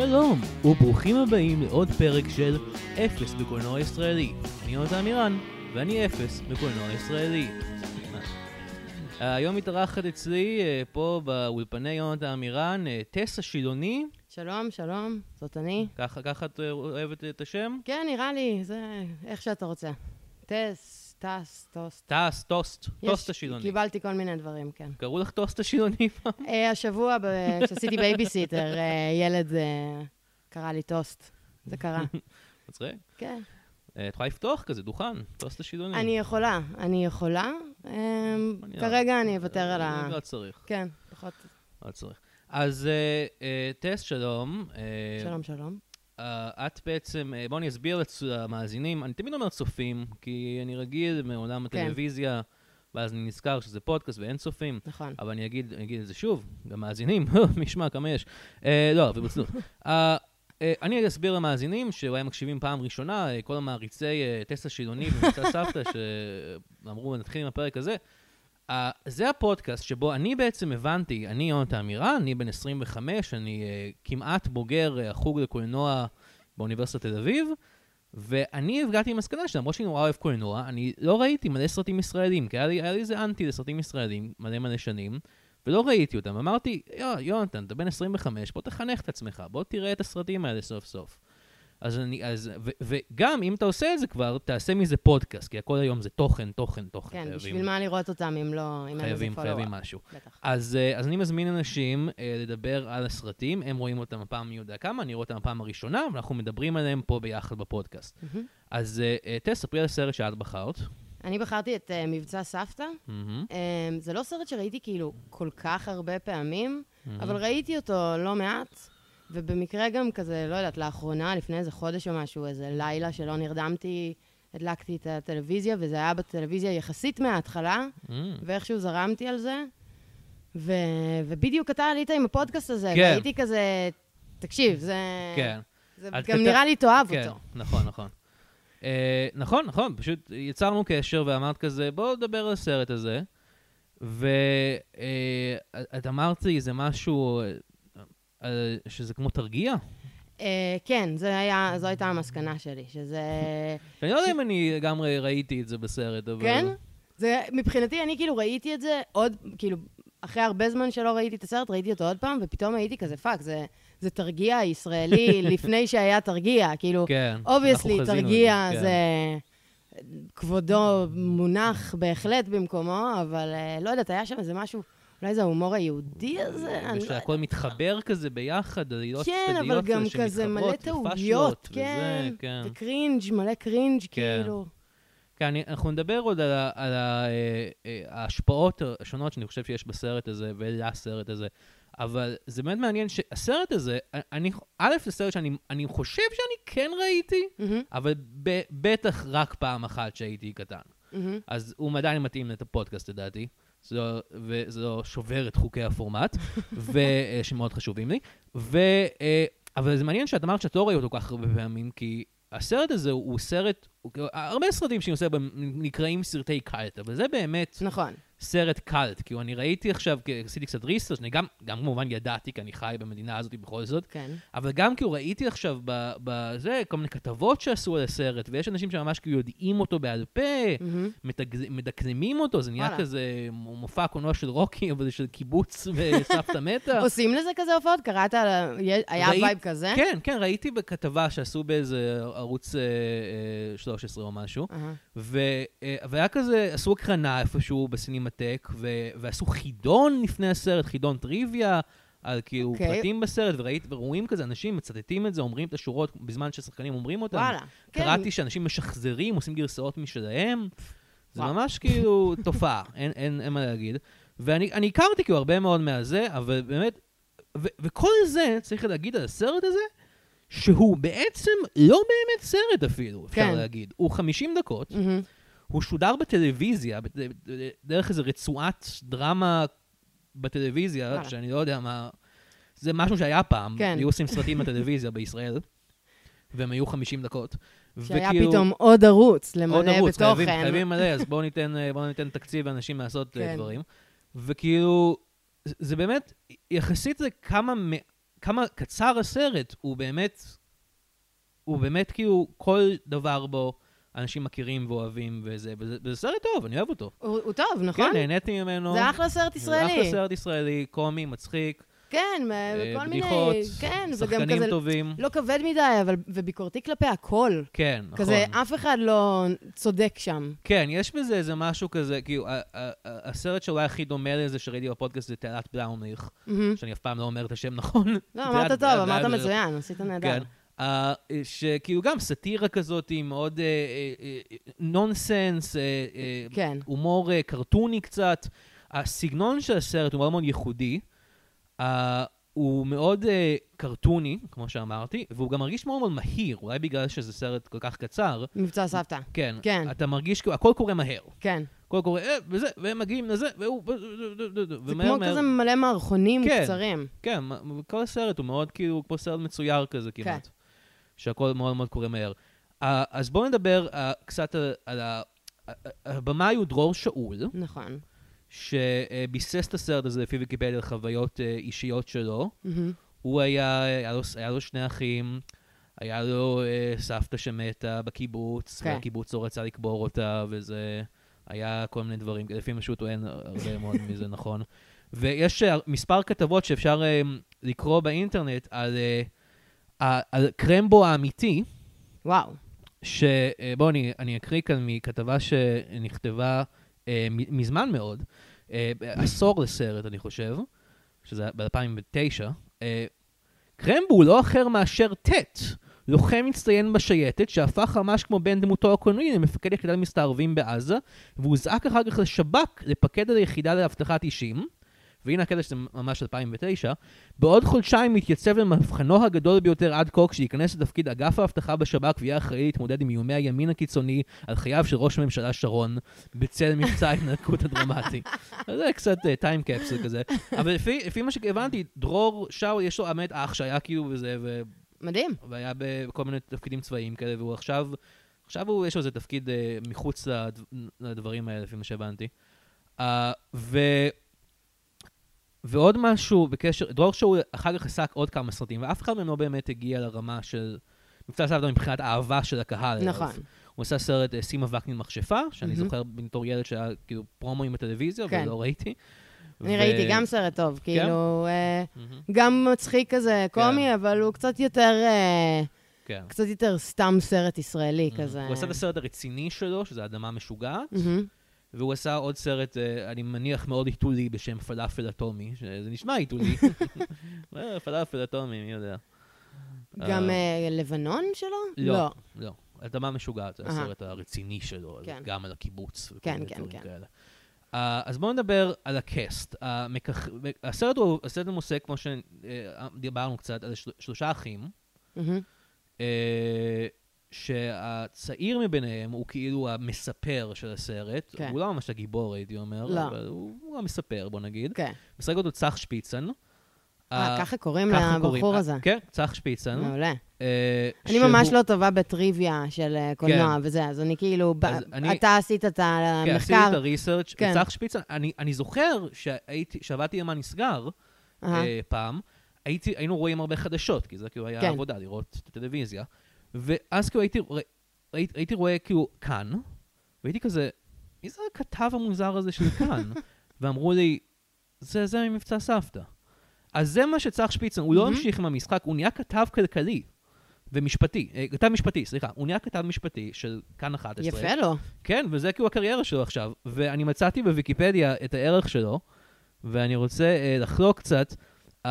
שלום, וברוכים הבאים לעוד פרק של אפס בקולנוע ישראלי. אני יונתן עמירן, ואני אפס בקולנוע ישראלי. היום מתארחת אצלי, אה, פה באולפני יונתן עמירן, אה, טס השילוני. שלום, שלום, זאת אני. ככה, ככה את אוהבת את השם? כן, נראה לי, זה איך שאתה רוצה. טס, טס, טוסט. טס, טוסט, טוסט השילוני. קיבלתי כל מיני דברים, כן. קראו לך טוסט השילוני פעם? אה, השבוע, כשעשיתי בייביסיטר, אה, ילד אה, קרא לי טוסט. זה קרה. מצחיק. כן. את יכולה לפתוח כזה דוכן, טוסט השילוני. אני יכולה, אני יכולה. אני כרגע אני אוותר על ה... לא צריך, כן, פחות... לא צריך. אז אה, אה, טס, שלום. שלום, שלום. אה, את בעצם, אה, בואו אני אסביר למאזינים, אני תמיד אומר צופים, כי אני רגיל מעולם כן. הטלוויזיה, ואז אני נזכר שזה פודקאסט ואין צופים, נכון. אבל אני אגיד, אני אגיד את זה שוב, גם מאזינים, מי ישמע כמה יש. Uh, לא, וברצינות. uh, uh, אני אסביר למאזינים שאולי מקשיבים פעם ראשונה, uh, כל המעריצי uh, טסלה שילוני ומבצע סבתא, שאמרו נתחיל עם הפרק הזה. Uh, זה הפודקאסט שבו אני בעצם הבנתי, אני יונתן עמירן, אני בן 25, אני uh, כמעט בוגר uh, החוג לקולנוע באוניברסיטת תל אביב, ואני הגעתי למסקנה שלמרות שאני נורא אוהב קולנוע, אני לא ראיתי מלא סרטים ישראלים, כי היה לי, היה לי איזה אנטי לסרטים ישראלים מלא מלא שנים, ולא ראיתי אותם. אמרתי, יו, יונתן, אתה בן 25, בוא תחנך את עצמך, בוא תראה את הסרטים האלה סוף סוף. אז אני, אז, ו, וגם אם אתה עושה את זה כבר, תעשה מזה פודקאסט, כי הכל היום זה תוכן, תוכן, תוכן. כן, חייבים, בשביל מה לראות אותם אם לא... אם אין חייבים, follow-up? חייבים משהו. בטח. אז, אה, אז אני מזמין אנשים אה, לדבר על הסרטים, הם רואים אותם הפעם מי יודע כמה, אני רואה אותם הפעם הראשונה, ואנחנו מדברים עליהם פה ביחד בפודקאסט. מהמם. אז אה, אה, טס, ספרי על הסרט שאת בחרת. אני בחרתי את אה, מבצע סבתא. מהמם, אמ, זה לא סרט שראיתי כאילו כל כך הרבה פעמים, מהמם. אבל ראיתי אותו לא מעט, ובמקרה גם כזה, לא יודעת, לאחרונה, לפני איזה חודש או משהו, איזה לילה שלא נרדמתי, הדלקתי את הטלוויזיה, וזה היה בטלוויזיה יחסית מההתחלה, מהמם. ואיכשהו זרמתי על זה, ו... ובדיוק אתה עלית עם הפודקאסט הזה, כן. והייתי כזה, תקשיב, זה... כן, זה גם כתב- נראה לי תאהב כן, אותו. נכון, נכון. אה, נכון, נכון, פשוט יצרנו קשר ואמרת כזה, בואו נדבר על הסרט הזה. ואת אמרת לי איזה משהו, אה, שזה כמו תרגיע. אה, כן, זה זו הייתה המסקנה שלי, שזה... אני לא יודע אם אני לגמרי ראיתי את זה בסרט, אבל... כן? זה, מבחינתי, אני כאילו ראיתי את זה עוד, כאילו, אחרי הרבה זמן שלא ראיתי את הסרט, ראיתי אותו עוד פעם, ופתאום הייתי כזה, fuck, זה, זה תרגיע ישראלי לפני שהיה תרגיע, כאילו, כן. obviously, תרגיע כן. זה... כבודו מונח בהחלט במקומו, אבל אה, לא יודעת, היה שם איזה משהו, אולי זה ההומור היהודי הזה? אני לא מתחבר כזה ביחד, עלילות כן, צדדיות אבל גם כזה מלא טעויות, כן, וזה, כן. ו cringe, מלא cringe, כן. כאילו. כן, אני, אנחנו נדבר עוד על, ה, על ה, אה, אה, ההשפעות השונות שאני חושב שיש בסרט הזה ולסרט הזה, אבל זה באמת מעניין שהסרט הזה, אני, א', זה סרט שאני אני חושב שאני כן ראיתי, מהמם, אבל ב, בטח רק פעם אחת שהייתי קטן. מהמם. אז הוא עדיין מתאים את הפודקאסט לדעתי, וזה לא שובר את חוקי הפורמט, ו, אה, שמאוד חשובים לי. ו, אה, אבל זה מעניין שאת אמרת שאת לא ראית אותו כל כך הרבה פעמים, כי הסרט הזה הוא, סרט, הרבה סרטים שאני עושה בהם נקראים סרטי קאלט, אבל זה באמת נכון. סרט קאלט. כאילו, אני ראיתי עכשיו, עשיתי קצת research, אני גם, גם כמובן ידעתי, כי אני חי במדינה הזאת בכל זאת, כן. אבל גם כאילו ראיתי עכשיו בזה, כל מיני כתבות שעשו על הסרט, ויש אנשים שממש כאילו יודעים אותו בעל פה, מהמם. מתגז- מדקלמים אותו, זה נהיה וואלה. כזה מופע קולנוע של רוקי, אבל של קיבוץ וסבתא מתה. עושים לזה כזה הופעות? קראת על. היה ראית- vibe כזה? כן, כן, ראיתי בכתבה שעשו באיזה ערוץ אה, אה, 13 או משהו, אהה. ו, אה, והיה כזה, עשו הקרנה איפשהו בסינמטק, ו, ועשו חידון לפני הסרט, חידון טריוויה. על כאילו אוקיי. פרטים בסרט, וראית, ורואים כזה, אנשים מצטטים את זה, אומרים את השורות בזמן ששחקנים אומרים אותם. וואלה. כן. קראתי שאנשים משחזרים, עושים גרסאות משלהם. זה. ממש כאילו תופעה, אין, אין, אין מה להגיד. ואני אני הכרתי כאילו הרבה מאוד מהזה, אבל באמת, ו, וכל זה, צריך להגיד על הסרט הזה, שהוא בעצם לא באמת סרט אפילו, אפשר כן. להגיד. הוא 50 דקות, מהמם. הוא שודר בטלוויזיה, דרך איזו רצועת דרמה בטלוויזיה. שאני לא יודע מה... זה משהו שהיה פעם, כן. היו עושים סרטים בטלוויזיה בישראל, והם היו 50 דקות. שהיה וכאילו- פתאום עוד ערוץ עוד למלא ערוץ, חייבים, בתוכן. חייבים מלא, אז בואו ניתן, בואו ניתן תקציב לאנשים לעשות אה, כן. דברים. וכאילו, זה- באמת, יחסית זה כמה, מ- כמה קצר הסרט, הוא באמת, הוא באמת כאילו, כל דבר בו אנשים מכירים ואוהבים וזה, וזה, וזה סרט טוב, אני אוהב אותו. הוא הוא טוב, נכון? כן, נהניתי ממנו. זה אחלה סרט זה ישראלי. אחלה סרט ישראלי, קומי, מצחיק, כן, אה, וכל מיני... בדיחות, כן, שחקנים כזה טובים. לא כבד מדי, אבל וביקורתי כלפי הכל. כן, נכון. כזה, אף אחד לא צודק שם. כן, יש בזה איזה משהו כזה, כאילו, הסרט שאולי הכי דומה לזה שראיתי בפודקאסט זה תעלת בלאומליך. שאני אף פעם לא אומר את השם נכון. לא, אמרת טוב, אמרת מצוין, עשית נהדר. אה, שכאילו גם סאטירה כזאת, היא מאוד נונסנס, כן. הומור אה, קרטוני קצת. הסגנון של הסרט הוא מאוד מאוד ייחודי. אה, הוא מאוד אה, קרטוני, כמו שאמרתי, והוא גם מרגיש מאוד מאוד מהיר, אולי בגלל שזה סרט כל כך קצר. מבצע סבתא. כן, כן. אתה מרגיש כאילו, הכל קורה מהר. כן. הכל קורה, אה, וזה, והם מגיעים לזה, והוא... זה ומהר, כמו מהר- כזה מלא מערכונים כן. קצרים. כן, כל הסרט הוא מאוד כאילו, כמו סרט מצויר כזה כמעט. כן. שהכל מאוד מאוד קורה מהר. אז בואו נדבר קצת על- ה... הבמאי הוא דרור שאול, נכון. שביסס את הסרט הזה לפי ויקיפדיה חוויות אה, אישיות שלו. הוא היה, היה לו, היה לו שני אחים, היה לו אה, סבתא שמתה בקיבוץ, כן. והקיבוץ לא רצה לקבור אותה, וזה היה כל מיני דברים, לפי מה שהוא טוען, הרבה מאוד מזה נכון. ויש אה, מספר כתבות שאפשר לקרוא באינטרנט על, אה, ה- על קרמבו האמיתי, וואו. שבואו אני, אני אקריא כאן מכתבה שנכתבה אה, מזמן מאוד, אה, עשור לסרט אני חושב, שזה ב-2009. אה, קרמבו הוא לא אחר מאשר טט, לוחם מצטיין בשייטת שהפך ממש כמו בן דמותו הקולנועי למפקד יחידת מסתערבים בעזה, והוזעק אחר כך לשב"כ לפקד על היחידה לאבטחת אישים. והנה הקטע שזה ממש 2009, בעוד חודשיים מתייצב למבחנו הגדול ביותר עד כה כשייכנס לתפקיד אגף האבטחה בשב"כ ויהיה אחראי להתמודד עם איומי הימין הקיצוני על חייו של ראש הממשלה שרון בצל מבצע ההתנתקות הדרמטי. זה קצת טיים קפסול כזה. אבל לפי, לפי מה שהבנתי, דרור שאול יש לו באמת אח שהיה כאילו וזה, ו- מדהים. והיה בכל מיני תפקידים צבאיים כאלה, והוא עכשיו, עכשיו הוא, יש לו איזה תפקיד אה, מחוץ לד, לדברים האלה, לפי מה שהבנתי. אה, ו... ועוד משהו בקשר, דרור שאול אחר כך עסק עוד כמה סרטים, ואף אחד מהם לא באמת הגיע לרמה של מבצע סבתא מבחינת האהבה של הקהל. נכון. הוא עשה סרט אה, סימה וקנין מכשפה, שאני. זוכר בתור ילד שהיה כאילו פרומואים בטלוויזיה, כן. ולא ראיתי. אני ו- ראיתי גם סרט טוב, כאילו, אה, גם מצחיק כזה, קומי, אבל הוא קצת יותר, אה, כן. קצת יותר סתם סרט ישראלי כזה. הוא עשה את הסרט הרציני שלו, שזה אדמה משוגעת. והוא עשה עוד סרט, אה, אני מניח מאוד עיתולי, בשם פלאפל אטומי, שזה נשמע עיתולי. אה, פלאפל אטומי, מי יודע. גם אה, לבנון שלו? לא, לא. אדמה משוגעת, זה. הסרט הרציני שלו, כן. גם על הקיבוץ. כן, כן, כן. אה, אז בואו נדבר על הקאסט. המככ- הסרט הוא, הסרט הוא עוסק, כמו שדיברנו קצת, על של- שלושה אחים. מהמם. אה, שהצעיר מביניהם הוא כאילו המספר של הסרט. כן. הוא לא ממש הגיבור, הייתי אומר, לא. אבל הוא, הוא המספר, בוא נגיד. כן. משחק אותו צח שפיצן. אה, ככה קוראים ככה קוראים. לבחור אה, הזה. כן, צח שפיצן. מעולה. אה, אני ממש לא טובה בטריוויה של אה, קולנוע כן. וזה, אז אני כאילו, אתה עשית את כן, עשיתי המחקר. את הריסרצ' כן. צח שפיצן, אני, זוכר שעבדתי עם הנסגר. אה, פעם, היינו רואים הרבה חדשות, כי זה כאילו היה כן. עבודה, לראות את הטלוויזיה. ואז כאילו הייתי, רא- הייתי, הייתי רואה כאילו כאן, והייתי כזה, מי זה הכתב המוזר הזה של כאן? ואמרו לי, זה זה ממבצע סבתא. אז זה מה שצח שפיצן, הוא לא. המשיך עם המשחק, הוא נהיה כתב כלכלי ומשפטי, אה, כתב משפטי, סליחה, הוא נהיה כתב משפטי של כאן 11. יפה לו. כן, וזה כאילו הקריירה שלו עכשיו. ואני מצאתי בוויקיפדיה את הערך שלו, ואני רוצה uh, לחלוק קצת. Uh,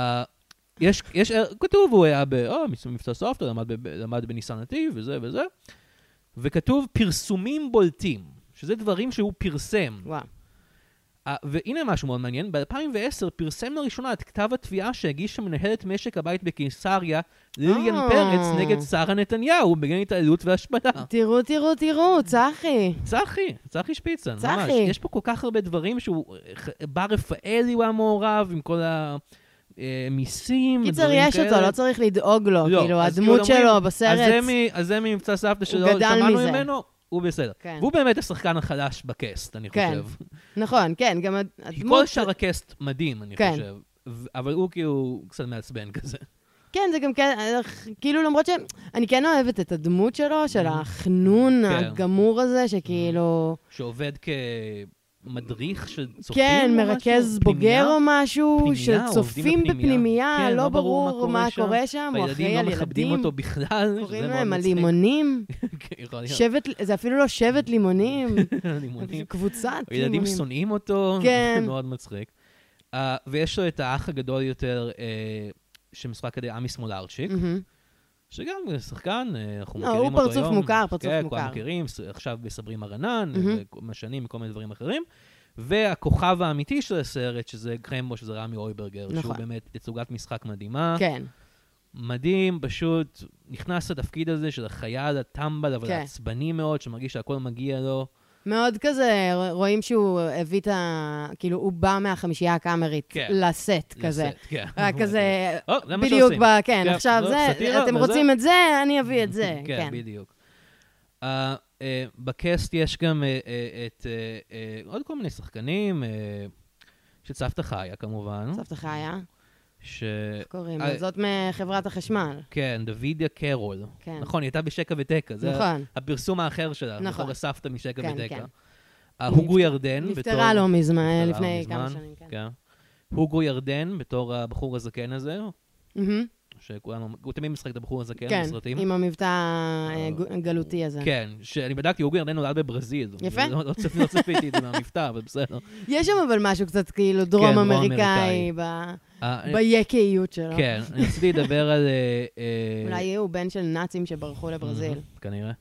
יש, יש, ער- כתוב, הוא היה במבצע סבתא, למד, ב- למד בניסן נתיב, וזה וזה, וכתוב פרסומים בולטים, שזה דברים שהוא פרסם. וואו. Uh, והנה משהו מאוד מעניין, ב-2010 פרסם לראשונה את כתב התביעה שהגישה מנהלת משק הבית בקיסריה, ליליאן אה. פרץ, נגד שרה נתניהו, בגין התעללות והשפלה. תראו, תראו, תראו, צחי. צחי, צחי שפיצן, ממש. צחי. יש פה כל כך הרבה דברים שהוא... בר רפאלי הוא היה מעורב עם כל המיסים, קיצר, ודברים יש כאלה. אותו, לא צריך לדאוג לו. לא, כאילו, הדמות כאילו שלו בסרט... אז זה ממבצע סבתא גדל שמענו מזה. ממנו, הוא בסדר. כן. והוא באמת השחקן החלש בקאסט, אני כן, חושב. נכון, כן, גם הדמות... כל שאר הקאסט מדהים, אני כן. חושב. אבל הוא כאילו קצת מעצבן כזה. כן, זה גם כן, אה, כאילו למרות שאני כן אוהבת את הדמות שלו, של החנון כן. הגמור הזה, שכאילו... שעובד כמדריך של צופים כן, או משהו? מרכז פנימייה? בוגר או משהו, פנימייה, של צופים בפנימייה. כן, לא ברור מה קורה שם, הוא והילדים אחראי על לא מכבדים ילדים, אותו בכלל, קוראים להם. הלימונים, כן. שבט, זה אפילו לא שבט לימונים, הלימונים. זה קבוצת הילדים לימונים. שונאים אותו, כן. זה מאוד מצחיק. אה, ויש לו את האח הגדול יותר, אה, שמשחק על ידי עמי סמולרצ'יק, מהמם. שגם הוא שחקן, אה, אנחנו לא, מכירים הוא אותו פרצוף היום. מוכר, פרצוף כן, מוכר. כולם מכירים, ס- עכשיו בסברים הרנן, מהמם. משנים וכל מיני דברים אחרים. והכוכב האמיתי של הסרט, שזה קרמבו, שזה רמי אויברגר, שהוא נכון. באמת תצוגת משחק מדהימה. כן, מדהים, פשוט נכנס לתפקיד הזה של החייל הטמבל, אבל כן. עצבני מאוד, שמרגיש שהכל מגיע לו. מאוד כזה, רואים שהוא הביא את ה... כאילו, הוא בא מהחמישייה הקאמרית כן. לסט כזה. לסט, כן. רק כזה, מה בדיוק. ב... כן, כן, עכשיו לא, זה, סאטירה, אתם. רוצים את זה, אני אביא את זה, כן, כן. בדיוק. Uh, uh, בקאסט יש גם uh, uh, את uh, uh, עוד כל מיני שחקנים, uh, של סבתא חיה כמובן. סבתא חיה, ש... איך קוראים אה, לה? זאת מחברת החשמל. כן, דוידיה קרול. כן. נכון, היא הייתה בשקע ותקע. זה נכון. הפרסום האחר שלה, נכון. בתור הסבתא משקע כן, ותקע. כן. אה, הוגו ירדן. נפטרה בתור- לא מזמן, נפטרה לא לפני כמה שנים, כן. כן. הוגו ירדן, בתור הבחור הזקן הזה, שכולנו, הוא תמיד משחק את הבחור הזקן כן, בסרטים. עם המבטא אה, ג- גלותי הזה. כן, שאני בדקתי, הוגו ירדן נולד בברזיל. יפה. לא, לא, לא צפיתי את זה מהמבטא, אבל בסדר. יש שם אבל משהו קצת כאילו כן, דרום דרום אמריקאי, אמריקאי. ב- אה, ביקאיות שלו. כן, אני רציתי לדבר על... אה, אה, אולי הוא בן של נאצים שברחו לברזיל. כנראה.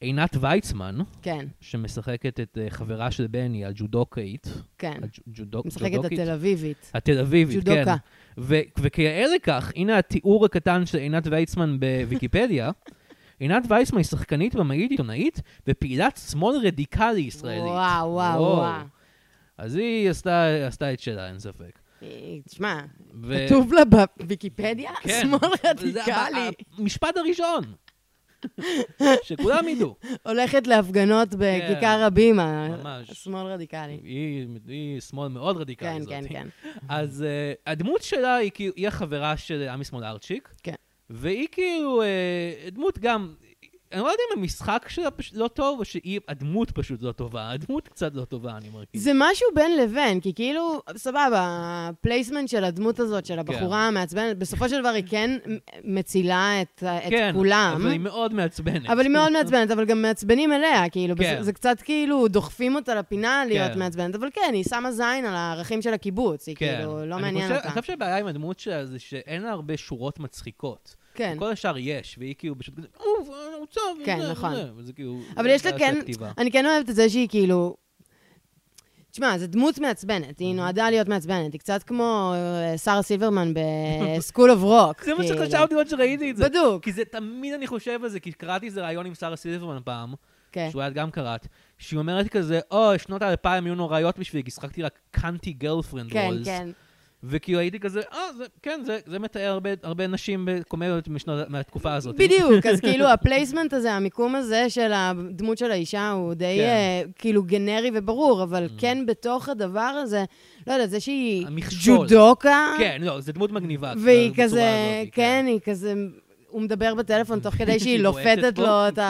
עינת ויצמן, כן, שמשחקת את אה, חברה של בני, הג'ודוקאית. כן. הג'ודוק- משחקת ג'ודוקית? התל אביבית. התל אביבית, כן. ג'ודוקה. ו- וכיאה לכך, הנה התיאור הקטן של עינת ויצמן בוויקיפדיה. עינת ויצמן היא שחקנית, במאית, עיתונאית, ופעילת שמאל רדיקלי ישראלית. וואו, וואו, וואו. אז היא עשתה, עשתה את שלה, אין ספק. אה, תשמע, ו- כתוב לה בוויקיפדיה, כן, שמאל רדיקלי. המשפט הראשון. שכולם ידעו. הולכת להפגנות בכיכר הבימה. כן. ממש. שמאל רדיקלי. היא, היא שמאל מאוד רדיקלי כן, זאת. כן, כן. אז אה, הדמות שלה היא היא החברה של עמי סמולארצ'יק. כן. והיא כאילו אה, דמות גם, אני לא יודע אם המשחק שלה פשוט לא טוב, או שהדמות פשוט לא טובה. הדמות קצת לא טובה, אני מרגיש. זה משהו בין לבין, כי כאילו, סבבה, ה placement של הדמות הזאת, של הבחורה המעצבנת, בסופו של דבר היא כן מצילה את, את כן, כולם. אבל היא מאוד מעצבנת. אבל היא מאוד מעצבנת, אבל גם מעצבנים אליה, כאילו, כן. זה, זה קצת כאילו דוחפים אותה לפינה להיות כן. מעצבנת, אבל כן, היא שמה זין על הערכים של הקיבוץ, היא כן. כאילו, לא מעניין חושב, אותה. אני חושב שהבעיה עם הדמות שלה זה שאין לה הרבה שורות מצחיקות. כן. כל השאר יש, והיא כאילו פשוט כזה, אוף, אני רוצה, כן, וזה, נכון. וזה", וזה כאילו... אבל יש לה כן. אני כן אוהבת את זה שהיא כאילו... תשמע, זו דמות מעצבנת, היא נועדה להיות מעצבנת, היא קצת כמו אה, שרה סילברמן ב School of Rock. זה מה שחשבתי עוד שראיתי את זה. בדוק. כי זה תמיד אני חושב על זה, כי קראתי איזה ראיון עם שרה סילברמן פעם, כן. שהוא היה גם קראת, שהיא אומרת כזה, אוי, שנות האלפיים היו נוראיות בשבילי, כי שחקתי רק cunty girlfriend כן, roles. כן. וכאילו הייתי כזה, אה, זה, כן, זה, זה מתאר הרבה, הרבה נשים בקומדיות מהתקופה הזאת. בדיוק, אז כאילו ה placement הזה, המיקום הזה של הדמות של האישה הוא די כן. אה, כאילו גנרי וברור, אבל כן בתוך הדבר הזה, לא יודעת, זה שהיא המכשול. ג'ודוקה, כן, לא, זו דמות מגניבה. והיא כזה, הזאת, כן, היא כזה, הוא מדבר בטלפון תוך כדי שהיא לופתת לו את כן.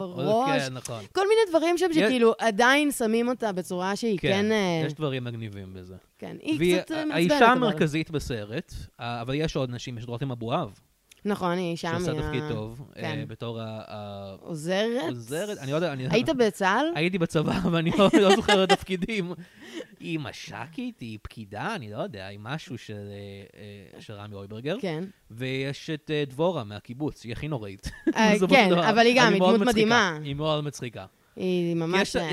הראש. כן, נכון. כל מיני דברים שם שכאילו עדיין שמים אותה בצורה שהיא כן, כן, אה, יש דברים מגניבים בזה. כן, היא קצת אה, מעצבנת. האישה. המרכזית בסרט, אה, אבל יש עוד נשים, יש רותם אבואב, נכון, היא שם, שעושה תפקיד טוב, אה, כן. בתור ה- ה- עוזרת? עוזרת, אני לא יודע, אני... היית בצה"ל? הייתי בצבא, ואני לא, לא זוכר את התפקידים. היא מש"קית, היא פקידה, אני לא יודע, היא משהו של, אה, אה, של רמי אויברגר. כן. ויש את אה, דבורה מהקיבוץ, היא הכי נוראית. אה, כן. אבל היא גם, היא דמות. מדהימה. היא מאוד מצחיקה. היא ממש... לה-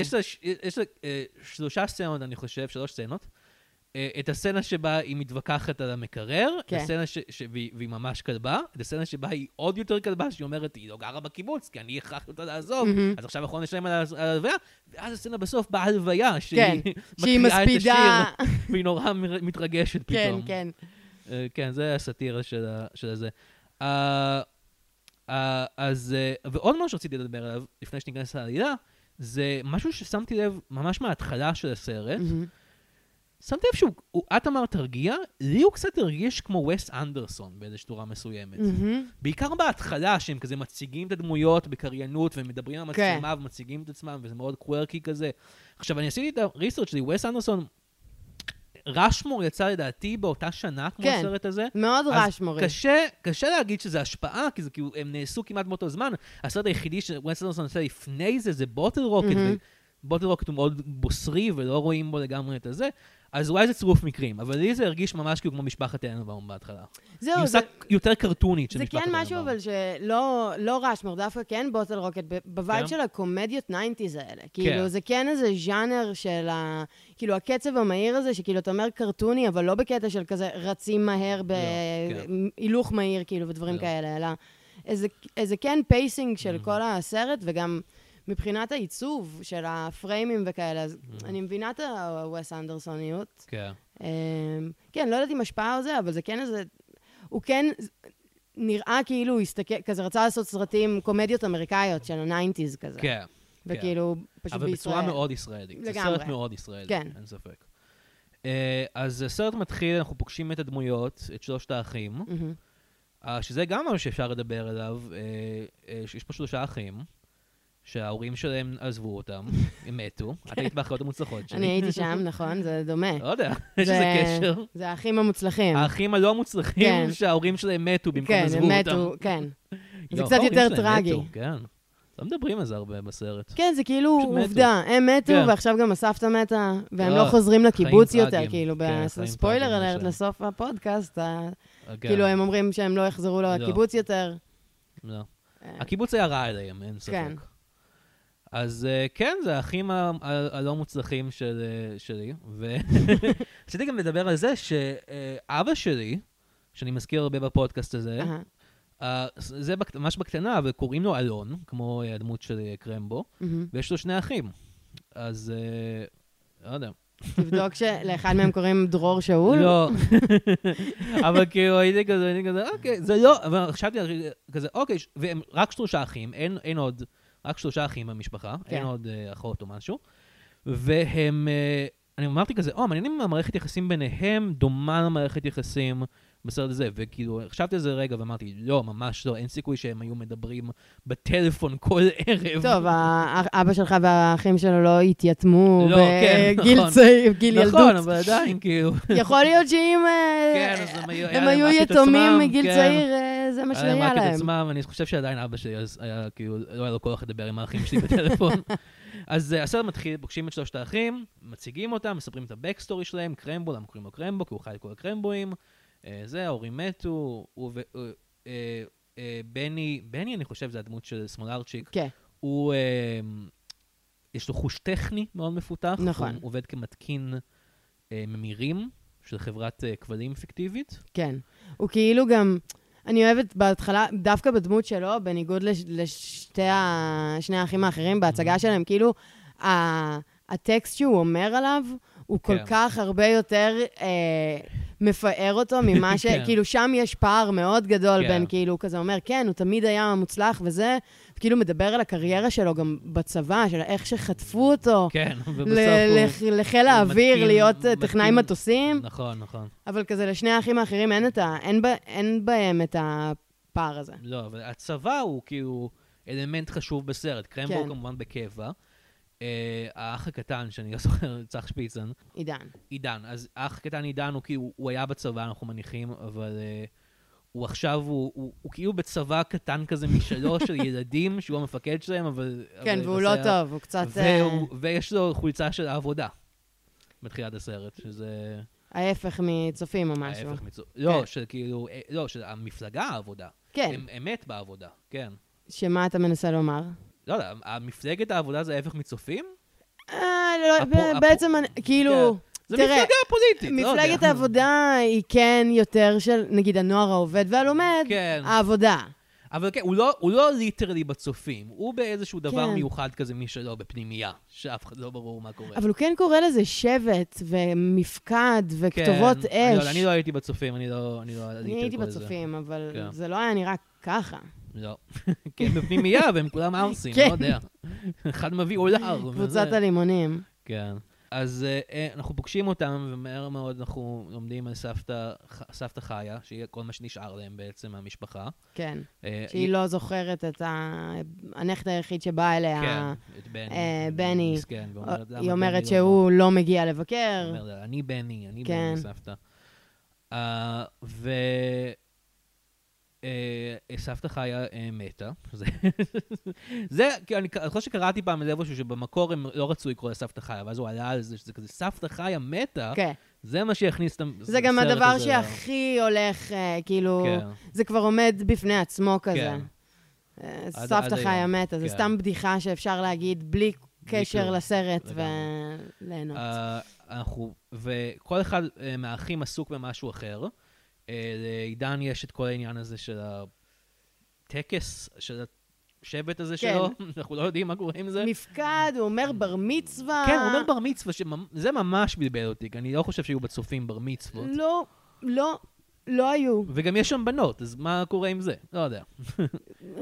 יש לה אה, שלושה סצנות, אני חושב, שלוש סצנות. אה, את הסצנה שבה היא מתווכחת על המקרר, את כן. הסצנה ש- ש- והיא והיא ממש כלבה, את הסצנה שבה היא עוד יותר כלבה, שהיא אומרת, היא לא גרה בקיבוץ, כי אני הכרחתי אותה לעזוב, מהמם. אז עכשיו אנחנו נשלם על ההלוויה, ואז הסצנה בסוף בהלוויה, שהיא כן, שהיא מקריאה את מספידה. השיר, והיא נורא מתרגשת כן, פתאום. כן. אה, כן, זה הסאטירה של ה- של זה. אה, אה, אז, אה, ועוד משהו שרציתי לדבר עליו, לפני שניכנס לעלילה, זה משהו ששמתי לב ממש מההתחלה של הסרט, מהמם. שמת לב שהוא, הוא- את אמרת תרגיע, לי הוא קצת הרגיש כמו וס אנדרסון באיזושהי תורה מסוימת. מהמם. בעיקר בהתחלה, שהם כזה מציגים את הדמויות בקריינות, ומדברים על כן. המצלמה ומציגים את עצמם, וזה מאוד קוורקי כזה. עכשיו, אני עשיתי את הריסרצ' שלי, וס אנדרסון, רשמור יצא לדעתי באותה שנה, כמו כן. הסרט הזה. מאוד אז רשמורי. קשה, קשה להגיד שזה השפעה, כי זה כאילו, הם נעשו כמעט באותו זמן. הסרט היחידי שווס אנדרסון עושה לפני זה, זה Bottle Rocket, מהמם. ו Bottle Rocket הוא מאוד בוסרי, ולא רואים בו לגמרי את הזה. אז אולי זה צירוף מקרים, אבל לי זה הרגיש ממש כאילו כמו משפחת טננבאום בהתחלה. זהו, זה... עושה יותר קרטונית של זה משפחת כן טננבאום. משהו, אבל שלא לא Rushmore, דווקא כן Bottle Rocket, ב vibe כן. של הקומדיות 90's האלה. כאילו, זה כן איזה ז'אנר של ה... כאילו, הקצב המהיר הזה, שכאילו, אתה אומר קרטוני, אבל לא בקטע של כזה רצים מהר כן. בהילוך מהיר, כאילו, ודברים לא. כאלה, אלא איזה, איזה כן pacing של Mhm. כל הסרט, וגם מבחינת העיצוב של הפריימים וכאלה, אז Mhm. אני מבינה את הווס אנדרסוניות. כן. אמ, כן, לא יודעת אם השפעה או זה, אבל זה כן איזה... הוא כן נראה כאילו הוא הסתכל, כזה רצה לעשות סרטים, קומדיות אמריקאיות של ה-90's כזה. כן. וכאילו, פשוט אבל בישראל. בצורה מאוד ישראלית. זה לגמרי. סרט מאוד ישראלי, כן. אין ספק. אה, אז הסרט מתחיל, אנחנו פוגשים את הדמויות, את שלושת האחים, מהמם. אה, שזה גם משהו שאפשר לדבר עליו. אה, אה, שיש פה שלושה אחים, שההורים שלהם עזבו אותם, הם מתו. את היית באחיות המוצלחות שלי. אני הייתי שם, נכון? זה דומה. לא יודע, יש זה- איזה קשר. זה האחים המוצלחים. האחים הלא מוצלחים, כן. שההורים שלהם מתו במקום כן, עזבו הם אותם. מתו, כן. זה קצת יותר טרגי. כן. לא מדברים על זה הרבה בסרט. כן, זה כאילו. עובדה. הם מתו, כן. ועכשיו גם הסבתא מתה, והם לא חוזרים לקיבוץ יותר. כאילו, כן, בספוילר אלרט. לסוף הפודקאסט, כן, כאילו, הם אומרים שהם לא יחזרו לא. לקיבוץ יותר. לא. אה, הקיבוץ היה רע אליהם, אין ספק. אז אה, כן, זה האחים הלא מוצלחים של, אה, שלי. ורציתי גם לדבר על זה שאבא שלי, שאני מזכיר הרבה בפודקאסט הזה. אה, זה בק- ממש בקטנה, וקוראים לו אלון, כמו אה, הדמות של אה, קרמבו. ויש לו שני אחים. אז אה, לא יודע. תבדוק שלאחד מהם קוראים דרור שאול. לא. אבל כאילו הייתי כזה, הייתי כזה, אוקיי, זה לא, אבל חשבתי כזה, אוקיי, והם רק שלושה אחים, אין, אין עוד, רק שלושה אחים במשפחה, כן. אין עוד אה, אחות או משהו. והם, אה, אני אמרתי כזה, או, מעניין אם המערכת יחסים ביניהם דומה למערכת יחסים בסרט הזה, וכאילו, חשבתי על זה רגע ואמרתי, לא, ממש לא, אין סיכוי שהם היו מדברים בטלפון כל ערב. טוב, אבא שלך והאחים שלו לא התייתמו לא, כן, בגיל נכון. צעיר, גיל ילדות. נכון, אבל עדיין, כאילו, יכול להיות שאם אה, כן, הם היו- היה הם יתומים מגיל כן. צעיר, אה, זה מה היה להם שהיה רק את. עצמם, אני חושב שעדיין אבא שלי היה כאילו, לא היה לו כוח לדבר עם האחים שלי בטלפון. אז אה, הסרט מתחיל, פוגשים את שלושת האחים, מציגים אותם, מספרים את הבקסטורי שלהם, קרמבו, למה קוראים לו קרמבו? כי הוא חי את כל הקרמבואים. אה, זה, ההורים מתו. אה, אה, בני, בני אני חושב זה הדמות של סמולרצ'יק, כן, הוא, יש לו חוש טכני מאוד מפותח. נכון. הוא עובד כמתקין ממירים של חברת כבלים פיקטיבית. כן. הוא כאילו גם, אני אוהבת בהתחלה, דווקא בדמות שלו, בניגוד לש- לשתי ה... שני האחים האחרים בהצגה שלהם, כאילו, ה- הטקסט שהוא אומר עליו, הוא כל כן. כך הרבה יותר אה, מפאר אותו ממה ש... כן. כאילו, שם יש פער מאוד גדול כן. בין, כאילו, כזה אומר, כן, הוא תמיד היה מוצלח וזה, כאילו מדבר על הקריירה שלו גם בצבא, של איך שחטפו אותו. כן, ובסוף ל- הוא... לח- לחיל האוויר, להיות אה, טכנאי מטוסים. נכון, נכון. אבל כזה לשני האחים האחרים אין, ה, אין, ב, אין בהם את הפער הזה. לא, אבל הצבא הוא כאילו אלמנט חשוב בסרט. קרמבו כן. כמובן בקבע. אה, האח הקטן, שאני לא זוכר, צח שפיצן, עידן. עידן. אז האח הקטן עידן הוא כאילו, הוא היה בצבא, אנחנו מניחים, אבל אה, הוא עכשיו, הוא, הוא, הוא כאילו בצבא קטן כזה משלו, של ילדים, שהוא המפקד שלהם, אבל... כן, אבל והוא לא בסרט- טוב, הוא קצת... אה, והוא, ויש לו חולצה של העבודה בתחילת הסרט, שזה ההפך מצופים או משהו. ההפך מצו... לא, כן. של כאילו, אה, לא, של המפלגה העבודה. כן, הם אמת בעבודה, כן. שמה אתה מנסה לומר? לא יודע, המפלגת העבודה זה ההפך מצופים? אה, לא, הפו- בעצם, כאילו, זה תראה, מפלגה פוליטית, לא יודע. מפלגת העבודה היא כן יותר של, נגיד, הנוער העובד והלומד, כן, העבודה. אבל כן, הוא לא, הוא לא ליטרלי בצופים, הוא באיזשהו דבר כן. מיוחד כזה משלו, בפנימייה, שאף אחד לא ברור מה קורה. אבל הוא כן קורא לזה שבט ומפקד וכתובות כן, אני לא- אש. אני לא הייתי בצופים, אני לא אני לא אני הייתי זה. בצופים, אבל כן. זה לא היה נראה ככה. לא. כן, בפנימייה, והם כולם ערסים, כן. לא יודע. אחד מביא אולר. קבוצת. הלימונים. כן. אז אה, אה, אנחנו פוגשים אותם, ומהר מאוד אנחנו לומדים על סבתא, סבתא חיה, שהיא כל מה שנשאר להם בעצם מהמשפחה. כן. אה, שהיא לא זוכרת את ה... הנכד היחיד שבא אליה. כן, את בני. בני. מסכן, ואומרת, "למה היא אומרת לא שהוא לא מגיע בא?" לבקר. אני בני, אני כן. בני, סבתא. אה, ו... אה, סבתא חיה אה, מתה. זה, זה, כי אני חושב שקראתי פעם איזה איפשהו שבמקור הם לא רצו לקרוא לה סבתא חיה, ואז הוא עלה על זה שזה כזה סבתא חיה מתה, כן. זה מה שיכניס את הסרט הזה. זה גם הדבר שהכי הולך, אה, כאילו, כן. זה כבר עומד בפני עצמו כזה. כן. אה, סבתא חיה. מתה, זה כן. סתם בדיחה שאפשר להגיד בלי קשר. לסרט. וליהנות. אה, אנחנו, וכל אחד אה, מהאחים עסוק במשהו אחר. אה, לעידן יש את כל העניין הזה של הטקס, של השבט הזה כן. שלו, אנחנו לא יודעים מה קורה עם זה. מפקד, הוא אומר בר מצווה. כן, הוא אומר בר מצווה, שזה ממש בלבל אותי, כי אני לא חושב שהיו בצופים בר מצוות. לא, לא, לא היו. וגם יש שם בנות, אז מה קורה עם זה? לא יודע.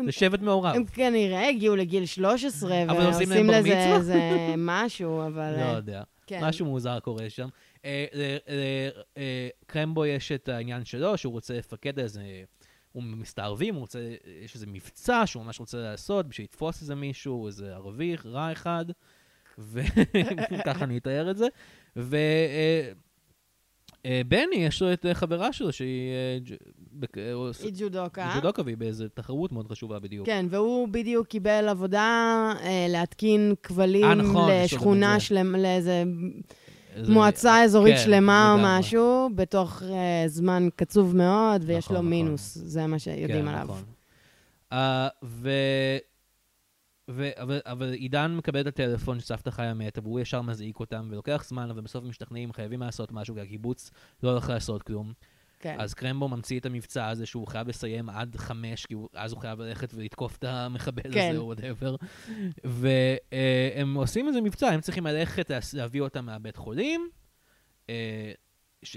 זה שבט מעורב. הם כנראה הגיעו לגיל 13 אבל עושים ועושים לזה? איזה משהו, אבל... לא אה, יודע. כן. משהו מוזר קורה שם. אה, אה, אה, אה, יש את העניין שלו, שהוא רוצה לפקד על איזה... הוא מסתערבים, הוא רוצה, יש איזה מבצע שהוא ממש רוצה לעשות בשביל לתפוס איזה מישהו, איזה ערבי רע אחד, וככה אני אתאר את זה. ובני, יש לו את אה, חברה שלו שהיא אה, בק- אה, עוש- היא ג'ודוקה. ג'ודוקה, והיא באיזה תחרות מאוד חשובה בדיוק. כן, והוא בדיוק קיבל עבודה אה, להתקין כבלים אה, נכון, לשכונה. שלמה, לאיזה איזה- מועצה אזורית כן, שלמה או. משהו, בתוך אה, זמן קצוב מאוד, ויש נכון, לו נכון. מינוס, זה מה שיודעים כן, עליו. נכון. Uh, ו... ו... אבל, אבל עידן מקבל את הטלפון שסבתא חיה מתה, והוא ישר מזעיק אותם, ולוקח זמן, אבל בסוף הם משתכנעים, חייבים לעשות משהו, כי הקיבוץ לא הולך לעשות כלום. כן. אז קרמבו ממציא את המבצע הזה שהוא חייב לסיים עד חמש, כי הוא, אז הוא חייב ללכת ולתקוף את המחבל כן. הזה, או whatever. והם עושים איזה מבצע, הם צריכים ללכת להביא אותה מהבית חולים, אה,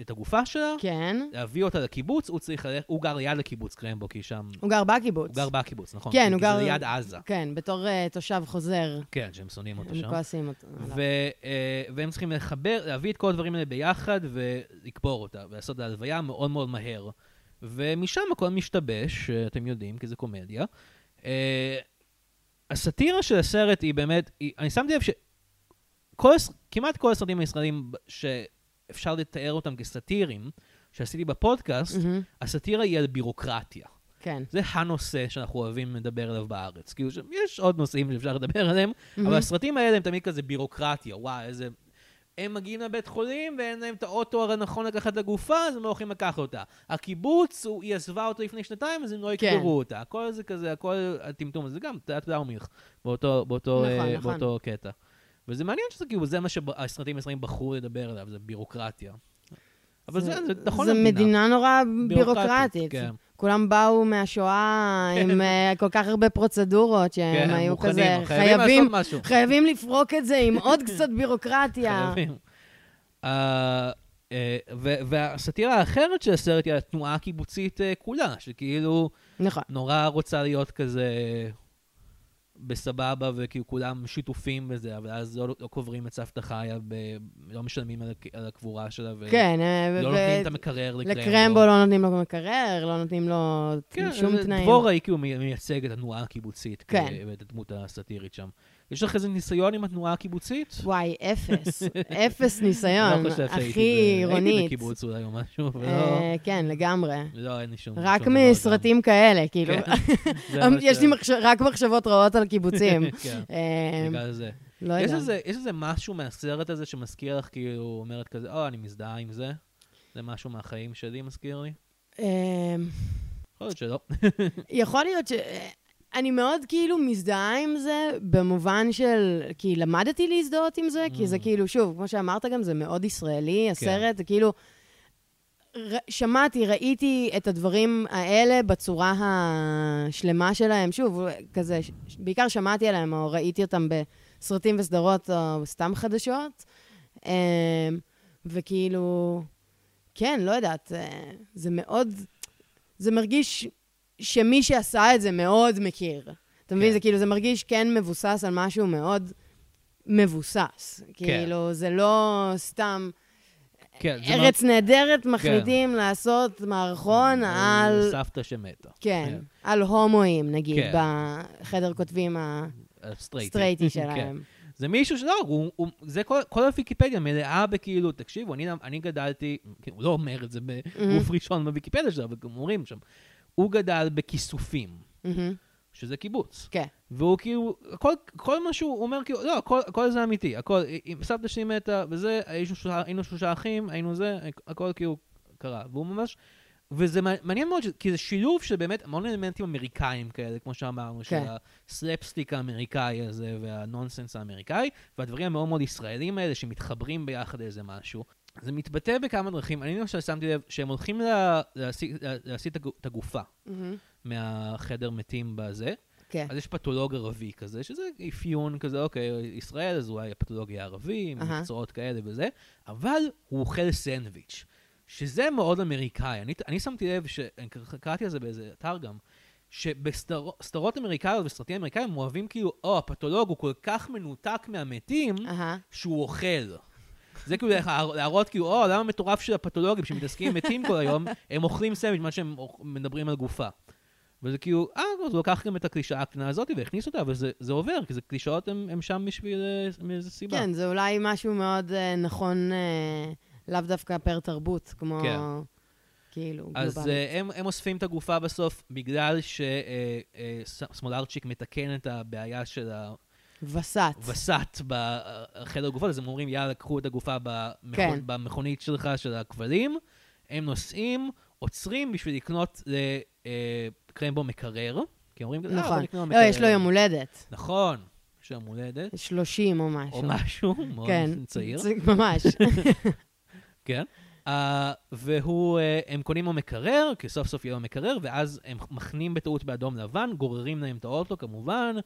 את הגופה שלה, כן. להביא אותה לקיבוץ, הוא צריך ללכת, הוא גר ליד הקיבוץ קרמבו, כי שם... הוא גר בקיבוץ. הוא גר בקיבוץ, נכון. כן, כי הוא זה גר- ליד עזה. כן, בתור אה, תושב חוזר. כן, שהם שונאים אותו הם שם. כועסים אותו. ו, אה, והם צריכים לחבר, להביא את כל הדברים האלה ביחד ולקבור אותה, ולעשות את ההלוויה מאוד מאוד מהר. ומשם הכל משתבש, אה, אתם יודעים, כי זה קומדיה. אה, הסאטירה של הסרט היא באמת, היא, אני שמתי לב שכל, הס- כמעט כל הסרטים הישראלים ב- שאפשר לתאר אותם כסאטירים, שעשיתי בפודקאסט, מהמם. הסאטירה היא על בירוקרטיה. כן. זה הנושא שאנחנו אוהבים לדבר עליו בארץ. כאילו, יש עוד נושאים שאפשר לדבר עליהם, מהמם. אבל הסרטים האלה הם תמיד כזה בירוקרטיה, וואי, איזה... הם מגיעים לבית חולים ואין להם את האוטו הנכון לקחת את הגופה, אז הם לא הולכים לקחת אותה. הקיבוץ, הוא, היא עזבה אותו לפני שנתיים, אז הם לא כן. יקברו אותה. הכל זה כזה, הכל הטמטום הזה, גם תיאט לאומיך, באותו, באותו, נכון, אה, נכון. באותו קטע. וזה מעניין שזה כאילו, זה מה שהסרטים הישראלים בחרו לדבר עליו, זה בירוקרטיה. אבל זה, זה, נכון זה למדינה. מדינה נורא בירוקרטית. כן. כולם באו מהשואה עם אה, כל כך הרבה פרוצדורות, שהם כן, היו מוכנים, כזה חייבים חייבים. חייבים לפרוק את זה עם עוד קצת בירוקרטיה. חייבים. אה, ו- והסאטירה האחרת של הסרט היא התנועה הקיבוצית אה, כולה, שכאילו נכון. נורא רוצה להיות כזה בסבבה, וכאילו כולם שיתופים בזה, אבל אז לא, לא קוברים את סבתא חיה, ב, לא משלמים על, על הקבורה שלה, ולא כן, אה, ו- נותנים את ו- המקרר לקרמבו. לקרמבו לא נותנים לו מקרר, לא נותנים לו כן, שום זה- תנאים. דבורה היא כאילו מי- מייצג את התנועה הקיבוצית, כן. כ- ואת הדמות הסאטירית שם. יש לך איזה ניסיון עם התנועה הקיבוצית? וואי, אפס. אפס ניסיון. לא חושב שהייתי ב- הייתי עירונית. בקיבוץ אולי או משהו, אבל לא, אה, כן, לגמרי. לא, אין לי שום... רק מסרטים כאלה, כאילו. כן, יש לי רק מחשבות רעות על קיבוצים. כן, אה, בגלל זה. לא יודע. יש איזה משהו מהסרט הזה שמזכיר לך, כאילו, אומרת כזה, או, אני מזדהה עם זה? זה משהו מהחיים שלי מזכיר לי? אה, יכול להיות שלא. יכול להיות ש... אני מאוד כאילו מזדהה עם זה, במובן של... כי למדתי להזדהות עם זה, כי זה Mm. כן. כאילו, שוב, כמו שאמרת גם, זה מאוד ישראלי, הסרט, זה כאילו... ר... שמעתי, ראיתי את הדברים האלה בצורה השלמה שלהם. שוב, כזה, ש- בעיקר שמעתי עליהם, או ראיתי אותם בסרטים וסדרות, או סתם חדשות. אמ, וכאילו, כן, לא יודעת, אה, זה מאוד... זה מרגיש שמי שעשה את זה מאוד מכיר. אתה מבין? כן. זה כאילו, זה מרגיש כן מבוסס על משהו מאוד מבוסס. כאילו, זה לא סתם... כן, זה ארץ נהדרת מחליטים לעשות מערכון מה- על... סבתא שמתה. כן, על הומואים, נגיד, כן. בחדר כותבים הסטרייטי. כן. שלהם. זה מישהו שלא, הוא, הוא, זה כל, כל הוויקיפדיה מלאה בכאילו, תקשיבו, אני, אני גדלתי, כן, הוא לא אומר את זה בגוף ראשון בוויקיפדיה שלו, אבל גם אומרים שם, הוא גדל בכיסופים, מהמם. שזה קיבוץ. כן. והוא כאילו, כל, כל מה שהוא אומר, כאילו, לא, הכל, הכל זה אמיתי, הכל, אם סבתא שלי מתה, וזה, היינו שלושה, היינו שלושה אחים, היינו זה, הכל כאילו קרה. והוא ממש, וזה מע- מעניין מאוד, כי זה שילוב של באמת המון אלמנטים אמריקאים כאלה, כמו שאמרנו, של כן. הסלפסטיק האמריקאי הזה והנונסנס האמריקאי, והדברים המאוד מאוד ישראלים האלה שמתחברים ביחד לאיזה משהו. זה מתבטא בכמה דרכים. אני למשל שמתי לב שהם הולכים לה- להסיט את הגו- את הגופה מהמם. מהחדר מתים בזה. כן. אז יש פתולוג ערבי כזה, שזה אפיון כזה, אוקיי, ישראל, אז אולי הפתולוגיה הערבי, עם. מקצועות כאלה וזה, אבל הוא אוכל סנדוויץ', שזה מאוד אמריקאי. אני, אני שמתי לב, ש- קראתי על זה באיזה אתר גם, שבסדרות אמריקאיות וסרטים אמריקאים הם אוהבים כאילו, או, הפתולוג הוא כל כך מנותק מהמתים, אהה. שהוא אוכל. זה כאילו להראות- כאילו, או, למה מטורף של הפתולוגים שמתעסקים עם מתים כל היום, הם אוכלים סנדוויץ', מה שהם מדברים על גופה. וזה כאילו, אה, אז הוא לקח גם את הקלישאה הקטנה הזאת והכניס אותה, אבל זה, זה עובר, כי קלישאות הם שם בשביל אה, מאיזה סיבה. כן, זה אולי משהו מאוד אה, נכון, אה, לאו דווקא פר תרבות, כמו... כן. כאילו, אז גלובלית. אה, הם, הם אוספים את הגופה בסוף, בגלל שסמולרצ'יק מתקן את הבעיה של וסת. הווסת בחדר גופות, אז הם אומרים, יאללה, קחו את הגופה במכון, כן. במכונית שלך, של הכבלים. הם נוסעים, עוצרים בשביל לקנות לקרמבו מקרר. כי אומרים, "אה, בוא נכון. נקנה לו לא, יש לו מקרר." יום הולדת. נכון, יש לו יום הולדת, 30 או משהו. או משהו, מאוד כן. צעיר. ממש. כן. Uh, והוא, uh, הם קונים לו מקרר, כי סוף סוף יהיה לו מקרר, ואז הם מחנים בטעות באדום לבן, גוררים להם את האוטו כמובן,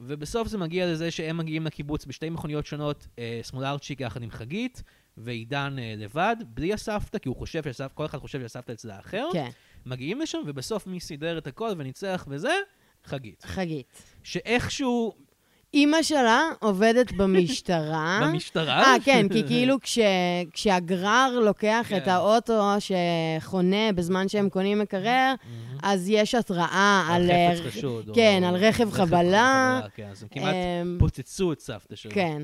ובסוף זה מגיע לזה שהם מגיעים לקיבוץ בשתי מכוניות שונות, uh, סמולרצ'יק יחד עם חגית, ועידן uh, לבד, בלי הסבתא, כי הוא חושב שהסבתא, כל אחד חושב שהסבתא אצל האחר. כן, מגיעים לשם, ובסוף מי סידר את הכל וניצח וזה? חגית. חגית. שאיכשהו אימא שלה עובדת במשטרה. במשטרה... אה, כן, כי כאילו כש, כשהגרר לוקח כן. את האוטו שחונה בזמן שהם קונים מקרר, אז יש התראה על... על חפץ חשוד. או- כן, על רכב חבלה. כן, אז הם כמעט אמ, פוצצו את סבתא שלו. כן.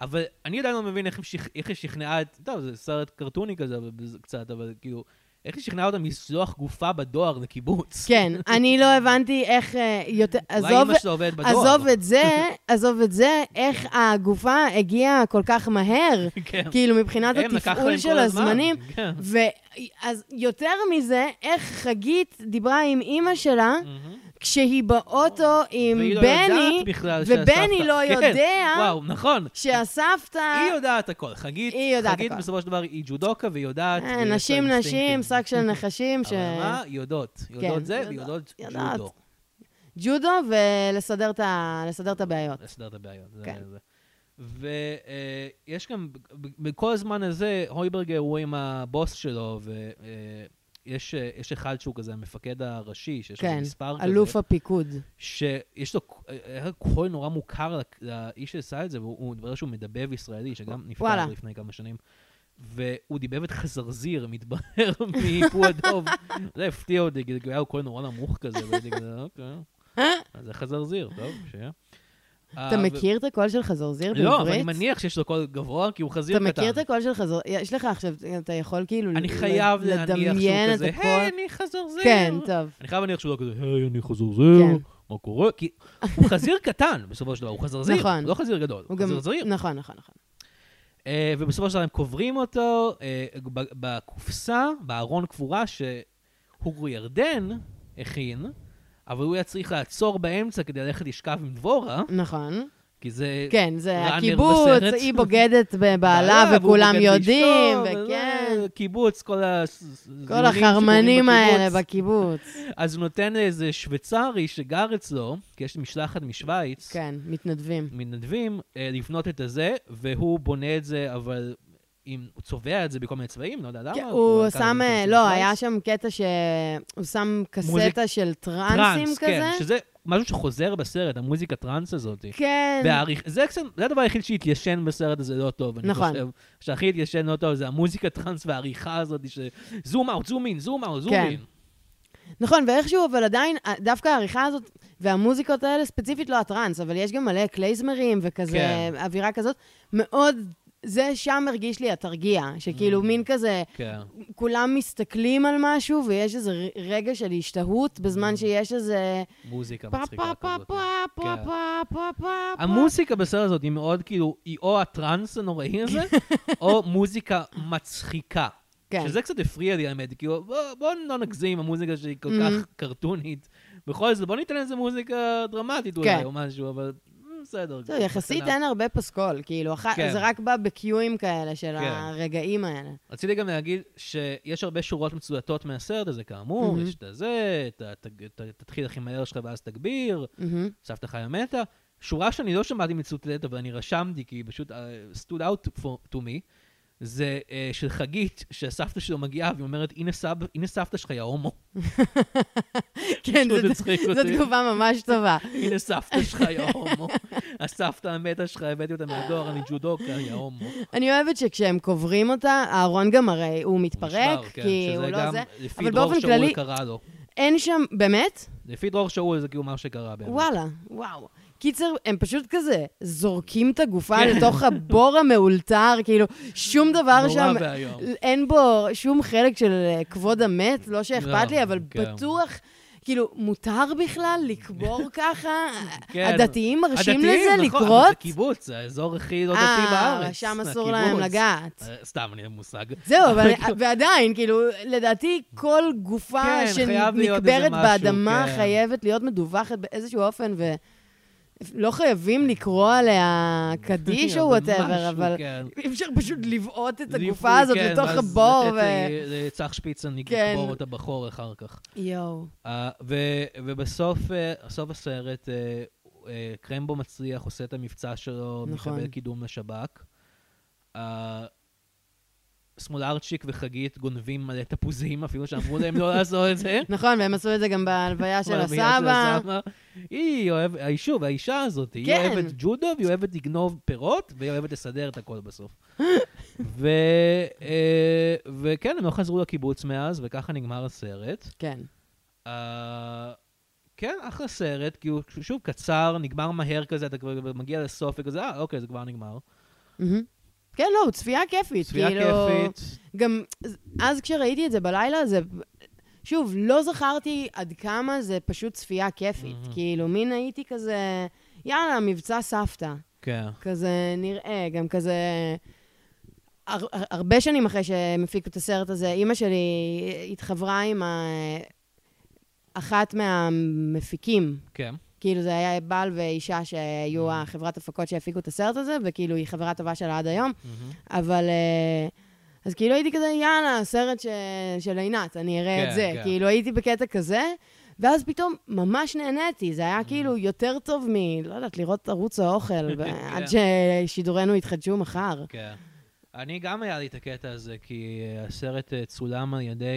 אבל אני עדיין לא מבין איך היא שכנעה את... טוב, זה סרט קרטוני כזה קצת, אבל כאילו... איך היא שכנעה אותם לשלוח גופה בדואר לקיבוץ? כן, אני לא הבנתי איך אה, יותר... עזוב. עזוב את זה, עזוב את זה, איך הגופה הגיעה כל כך מהר, כן. כאילו מבחינת התפעול של. הזמנים. כן. ואז יותר מזה, איך חגית דיברה עם אימא שלה. כשהיא באוטו עם לא בני, ובני שהסבתא- לא כן, יודע וואו, נכון. שהסבתא... היא יודעת הכל. חגית, היא יודעת חגית הכל. בסופו של דבר היא ג'ודוקה והיא יודעת. אה, נשים, נשים. שק של נחשים, ש... אבל מה? יודעות. יודעות כן, זה ויודעות. ג'ודו. ג'ודו ולסדר את ה- את הבעיות. לסדר את הבעיות. כן. זה. ויש גם, ב- ב- בכל הזמן הזה, הויברגר הוא עם הבוס שלו, ויש אחד שהוא כזה המפקד הראשי, שיש לו כן, מספר כזה. אלוף הפיקוד. שיש לו היה קול נורא מוכר לא- לאיש שעשה את זה, והוא מתברר שהוא מדבב ישראלי, שגם נפטר. לפני כמה שנים. והוא דיבב את חזרזיר, מתברר מפו הדוב. זה הפתיע אותי, כי היה לו קול נורא נמוך כזה, והייתי כזה, אוקיי. אז זה חזרזיר, טוב, שיהיה. אתה אה, מכיר את הקול של חזרזיר בעברית? לא, אבל אני מניח שיש לו קול גבוה, כי הוא חזיר אתה קטן. מכיר את הקול של חזרזיר? יש לך עכשיו, אתה יכול כאילו אני ל- חייב להניח שהוא לדמיין את כזה, הקול. היי, אני חזרזיר. כן, טוב. אני חייב להניח שהוא לא כזה, היי, אני חזרזיר, כן. מה קורה? כי הוא חזיר קטן, בסופו של דבר, הוא חזרזיר. נכון. לא חזיר גדול, הוא גם... חזרזיר. נכון, נכון, נכון. אה, ובסופו של דבר הם קוברים אותו אה, בקופסה, בארון קבורה שהוגו ירדן הכין, אבל הוא היה צריך לעצור באמצע כדי ללכת לשכב עם דבורה, נכון. כי זה... כן, זה הקיבוץ, בסרט. היא בוגדת בבעלה וכולם יודעים, וכן. קיבוץ, כל ה... כל החרמנים האלה בקיבוץ. אז הוא נותן לאיזה שוויצרי שגר אצלו, כי יש משלחת משוויץ, כן, מתנדבים. מתנדבים, אה, לבנות את הזה, והוא בונה את זה, אבל אם הוא צובע את זה בכל מיני צבעים, לא יודע למה. כן, הוא לקח שם, זה אה, לא, שווייץ. היה שם קטע שהוא שם מוזיק- קסטה של טרנסים טראנס, כזה. כן, שזה משהו שחוזר בסרט, המוזיקה טראנס הזאת. כן. והעריכה, זה, קצת- זה הדבר היחיד שהתיישן בסרט הזה לא טוב. נכון. אני חושב שהכי התיישן לא טוב זה המוזיקה טראנס והעריכה הזאת, ש zoom out, zoom in, zoom out, zoom כן. אין. נכון, ואיכשהו, אבל עדיין, דווקא העריכה הזאת, והמוזיקות האלה, ספציפית לא הטראנס, אבל יש גם מלא קלייזמרים וכזה, כן. אווירה כזאת, מאוד, זה שם הרגיש לי התרגיע, שכאילו Mm. מין כזה, כן. כולם מסתכלים על משהו, ויש איזה רגע של השתהות, בזמן Mm. שיש איזה... מוזיקה מצחיקה כזאת. כן. פה. המוזיקה בסרט הזאת היא מאוד כאילו, היא או הטראנס הנוראי הזה, או מוזיקה מצחיקה. כן. שזה קצת הפריע לי, האמת, כאילו, בוא, בוא לא נגזים המוזיקה שהיא כל Mhm. כך קרטונית. בכל זאת, בוא ניתן לזה מוזיקה דרמטית אולי, כן. או משהו, אבל בסדר. זהו, יחסית. אין הרבה פסקול, כאילו, כן. זה רק בא בקיואים כאלה של כן. הרגעים האלה. רציתי גם להגיד שיש הרבה שורות מצויתות מהסרט הזה, כאמור. יש את הזה, תתחיל הכי מהר שלך ואז תגביר. סבתא חיה מתה. שורה שאני לא שמעתי מצוטטת, אבל אני רשמתי, כי היא פשוט uh, stood out to me, זה uh, של חגית, שהסבתא שלו מגיעה, והיא אומרת, הנה, סב, הנה סבתא שלך, יא הומו. כן, אותי. תגובה ממש טובה. הנה סבתא שלך, יא הומו. הסבתא המתה שלך, הבאתי אותה מהדואר, אני ג'ודוקה, יא הומו. אני אוהבת שכשהם קוברים אותה, הארון גם הרי הוא מתפרק, נשבר, כן, כי הוא לא גם זה. לפי אבל דרור שאול כללי- קרה לו. אין שם, באמת? לפי דרור שאול זה כאילו מה שקרה באמת. וואלה, וואו. קיצר, הם פשוט כזה זורקים את הגופה כן. לתוך הבור המאולתר, כאילו, שום דבר נורא שם, ואיום. אין בו שום חלק של אה, כבוד המת, לא שאכפת לא, לי, אבל כן. בטוח, כאילו, מותר בכלל לקבור ככה? כן. הדתיים מרשים הדתיים, לזה נכון, לקרות? זה קיבוץ, זה האזור הכי לא דתי אה, בארץ. שם זה אסור להם. לגעת. אה, סתם, אין לי מושג. זהו, אבל כאילו- ועדיין, כאילו, לדעתי כל גופה כן, שנקברת באדמה. חייבת להיות מדווחת באיזשהו אופן, ולא חייבים לקרוא עליה קדיש או whatever, אבל כן. אי אפשר פשוט לבעוט את הגופה הזאת כן, לתוך ואז הבור ו... ל- לצח שפיצן כן. לקבור אותה בחור אחר כך. יואו. אה, ובסוף אה, הסרט, אה, אה, קרמבו מצליח, עושה את המבצע שלו, נכון. מקבל קידום לשב"כ. אה, סמולרצ'יק וחגית גונבים מלא תפוזים, אפילו שאמרו להם לא לעשות את זה. נכון, והם עשו את זה גם בהלוויה של הסבא. היא אוהבת, שוב, האישה הזאת, היא כן. אוהבת ג'ודו, והיא אוהבת לגנוב פירות, והיא אוהבת לסדר את הכל בסוף. אה, וכן, הם לא חזרו לקיבוץ מאז, וככה נגמר הסרט. כן. אה, כן, אחלה סרט, כי הוא שוב קצר, נגמר מהר כזה, אתה כבר מגיע לסוף וכזה, אה, אוקיי, זה כבר נגמר. מהמם. כן, לא, צפייה כיפית. צפייה כאילו, כיפית. גם אז כשראיתי את זה בלילה, זה... שוב, לא זכרתי עד כמה זה פשוט צפייה כיפית. מהמם. כאילו, מין הייתי כזה, יאללה, מבצע סבתא. כן. כזה נראה, גם כזה... הר- הרבה שנים אחרי שהם הפיקו את הסרט הזה, אימא שלי התחברה עם ה... אחת מהמפיקים. כן. כאילו, זה היה בעל ואישה שהיו Mm. החברת הפקות שהפיקו את הסרט הזה, וכאילו, היא חברה טובה שלה עד היום. מהמם. אבל... אה, אז כאילו הייתי כזה, יאללה, סרט ש... של עינת, אני אראה כן, את זה. כן. כאילו הייתי בקטע כזה, ואז פתאום ממש נהניתי. זה Mm. היה כאילו יותר טוב מ... לא יודעת, לראות ערוץ האוכל, ו- כן. עד ששידורינו יתחדשו מחר. כן. אני גם היה לי את הקטע הזה, כי אה, הסרט אה, צולם על ידי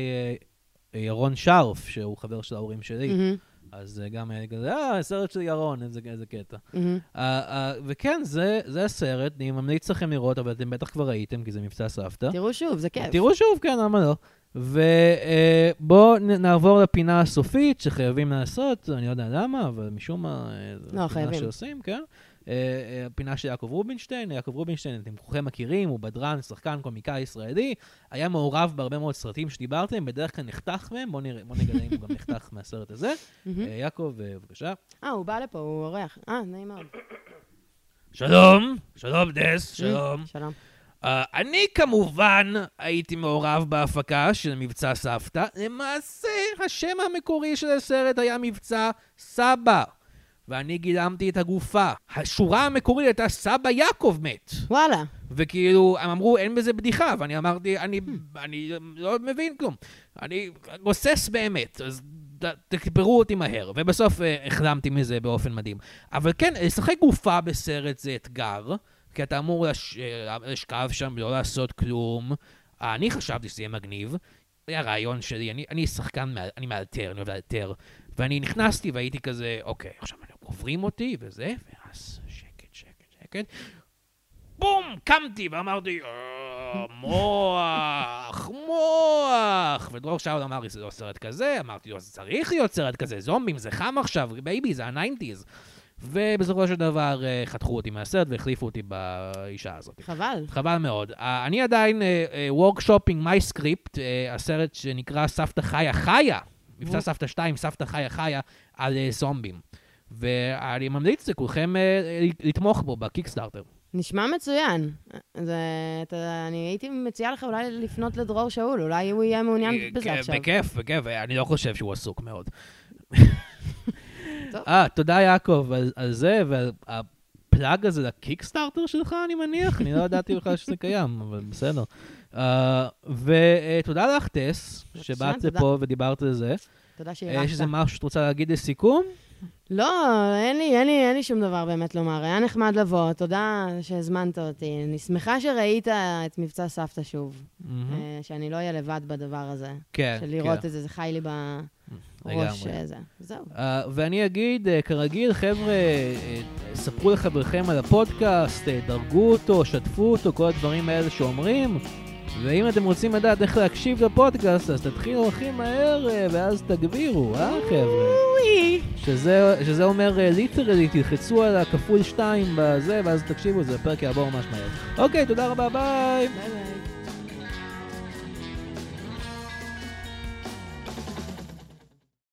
ירון שרף, שהוא חבר של ההורים שלי. מהמם, אז אה, גם היה כזה, אה, סרט של ירון, איזה, איזה קטע. מהמם. אה, אה, וכן, זה, זה הסרט, אני ממליץ לכם לראות, אבל אתם בטח כבר ראיתם, כי זה מבצע סבתא. תראו שוב, זה כיף. תראו שוב, כן, למה לא? ובואו נעבור לפינה הסופית שחייבים לעשות, אני לא יודע למה, אבל משום מה, אה, לא, חייבים. שעושים, כן? אה, אה, הפינה של יעקב רובינשטיין, יעקב רובינשטיין, אתם כולכם מכירים, הוא בדרן, שחקן, קומיקאי ישראלי, היה מעורב בהרבה מאוד סרטים שדיברתם, בדרך כלל נחתך מהם, בואו נראה- בואו נגלה אם הוא גם נחתך מהסרט הזה. אה, יעקב, בבקשה. אה, הוא בא לפה, הוא אורח. אה, נעים מאוד. שלום, שלום דס, שלום. שלום. Uh, אני כמובן הייתי מעורב בהפקה של מבצע סבתא. למעשה, השם המקורי של הסרט היה מבצע סבא. ואני גילמתי את הגופה. השורה המקורית הייתה סבא יעקב מת. וואלה. וכאילו, הם אמרו, אין בזה בדיחה, ואני אמרתי, אני, אני לא מבין כלום. אני גוסס באמת, אז תקברו אותי מהר. ובסוף אה, החלמתי מזה באופן מדהים. אבל כן, לשחק גופה בסרט זה אתגר, כי אתה אמור לש... אה, לשכב שם ולא לעשות כלום. אני חשבתי שזה יהיה מגניב. זה היה רעיון שלי, אני, אני שחקן, אני מאלתר, אני אוהב לאלתר. ואני נכנסתי והייתי כזה, אוקיי, עכשיו קוברים אותי וזה, ואז שקט, שקט, שקט. בום! קמתי ואמרתי, "אה, מוח, מוח. ודרור שאול אמר לי, זה לא סרט כזה, אמרתי לו, זה צריך להיות סרט כזה, זומבים, זה חם עכשיו, baby, זה ה nineties. ובסופו של דבר אה, חתכו אותי מהסרט והחליפו אותי באישה הזאת. חבל. חבל מאוד. Uh, אני עדיין workshopping my script, הסרט שנקרא סבתא חיה חיה, מבצע סבתא 2, סבתא חיה חיה, על אה, זומבים. ואני ממליץ לכולכם אה, לתמוך בו ב Kickstarter. נשמע מצוין. זה, אתה, אני הייתי מציעה לך אולי לפנות לדרור שאול, אולי הוא יהיה מעוניין אה, בזה עכשיו. בכיף, בכיף, אני לא חושב שהוא עסוק מאוד. אה, תודה יעקב על, על זה, ועל הפלאג הזה לקיקסטארטר שלך, אני מניח? אני לא ידעתי בכלל שזה קיים, אבל בסדר. Uh, ותודה לך, טס, שבאת. לפה ודיברת על זה. תודה שאירחת. יש איזה משהו שאת רוצה להגיד לסיכום? לא, אין לי, אין לי, אין לי שום דבר באמת לומר. היה נחמד לבוא, תודה שהזמנת אותי. אני שמחה שראית את מבצע סבתא שוב. אה, שאני לא אהיה לבד בדבר הזה. כן, של לראות כן. את זה, זה חי לי בראש. אה, זה. זהו. Uh, ואני אגיד, uh, כרגיל, חבר'ה, uh, ספרו לחבריכם על הפודקאסט, uh, דרגו אותו, שתפו אותו, כל הדברים האלה שאומרים. ואם אתם רוצים לדעת איך להקשיב לפודקאסט, אז תתחילו הכי מהר, uh, ואז תגבירו, אה, חבר'ה? שזה, שזה אומר literally, תלחצו על הכפול שתיים בזה, ואז תקשיבו, זה הפרק יעבור ממש מהר. אוקיי, תודה רבה, ביי! ביי ביי.